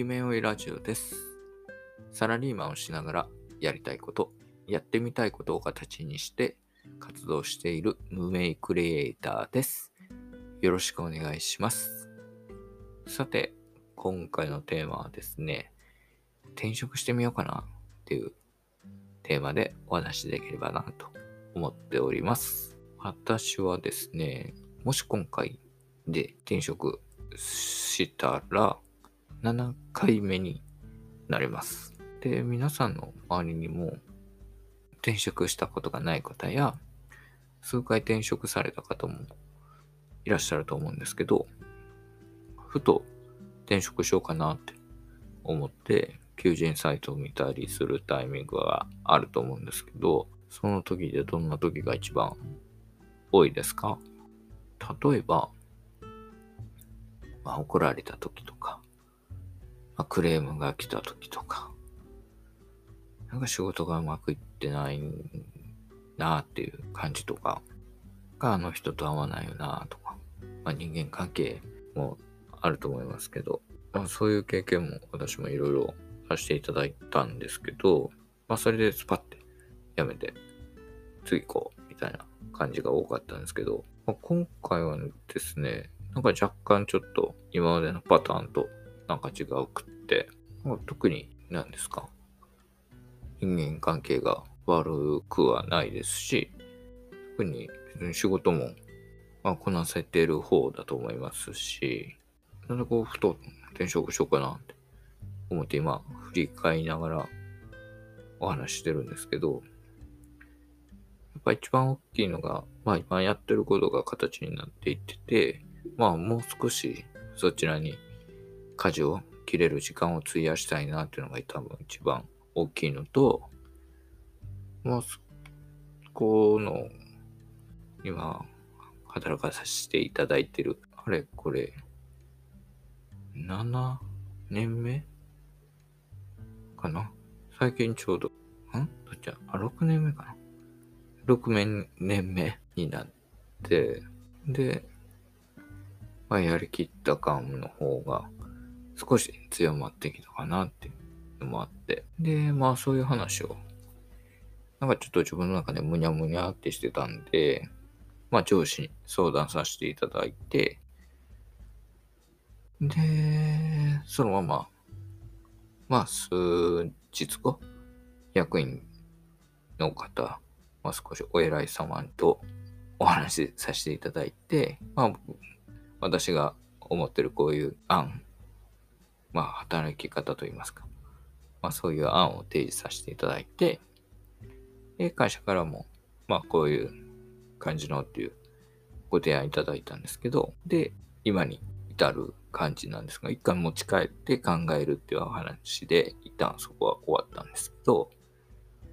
夢追いラジオです。サラリーマンをしながらやりたいこと、やってみたいことを形にして活動している無名クリエイターです。よろしくお願いします。さて、今回のテーマはですね、転職してみようかなっていうテーマでお話しできればなと思っております。私はですね、もし今回で転職したら7回目になります。で、皆さんの周りにも転職したことがない方や数回転職された方もいらっしゃると思うんですけど、ふと転職しようかなって思って求人サイトを見たりするタイミングがあると思うんですけど、その時でどんな時が一番多いですか？例えば、まあ、怒られた時とか、まあ、クレームが来た時とか、なんか仕事がうまくいってないなっていう感じとか、があの人と合わないよなとか、まあ、人間関係もあると思いますけど、まあ、そういう経験も私もいろいろさせていただいたんですけど、まあ、それでスパッてやめて、次行こうみたいな感じが多かったんですけど、まあ、今回はですね、なんか若干ちょっと今までのパターンとなんか違うくって、まあ、特に何ですか？人間関係が悪くはないですし、特に仕事も、まあ、こなせてる方だと思いますし、なんでこう、ふと転職しようかなって思って今、振り返りながらお話してるんですけど、やっぱ一番大きいのが、まあ今やってることが形になっていってて、まあもう少しそちらに舵を切れる時間を費やしたいなっていうのが多分一番大きいのと、まあそこの今働かさせていただいてる、あれこれ、7年目かな？最近ちょうど、ん？どっちやあ、6年目かな ?6 年目になって、で、まあ、やりきった感の方が少し強まってきたかなっていうのもあって。で、まあそういう話を、なんかちょっと自分の中でむにゃむにゃってしてたんで、まあ上司に相談させていただいて、で、そのまま、まあ数日後、役員の方、まあ少しお偉い様とお話しさせていただいて、まあ私が思ってるこういう案、まあ働き方といいますか、まあそういう案を提示させていただいて、で会社からも、まあこういう感じのっていうご提案いただいたんですけど、で、今に至る感じなんですが、一回持ち帰って考えるっていう話で、一旦そこは終わったんですけど、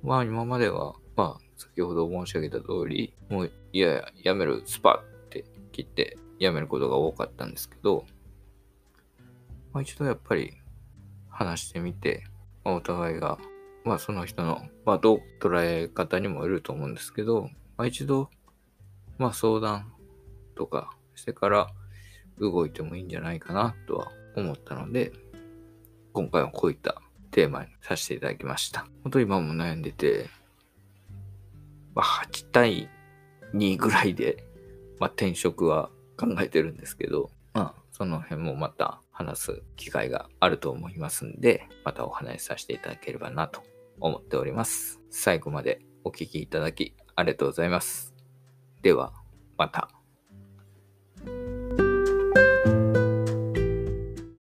まあ今までは、まあ先ほど申し上げた通り、もういやいや、やめる、スパって切ってやめることが多かったんですけど、まあ一度やっぱり話してみて、まあ、お互いが、まあその人の、まあどう捉え方にもよると思うんですけど、まあ一度、まあ相談とかしてから動いてもいいんじゃないかなとは思ったので、今回はこういったテーマにさせていただきました。本当今も悩んでて、まあ8対2ぐらいで、まあ転職は考えてるんですけど、まあその辺もまた話す機会があると思いますんで、またお話しさせていただければなと思っております。最後までお聴きいただきありがとうございます。では、また。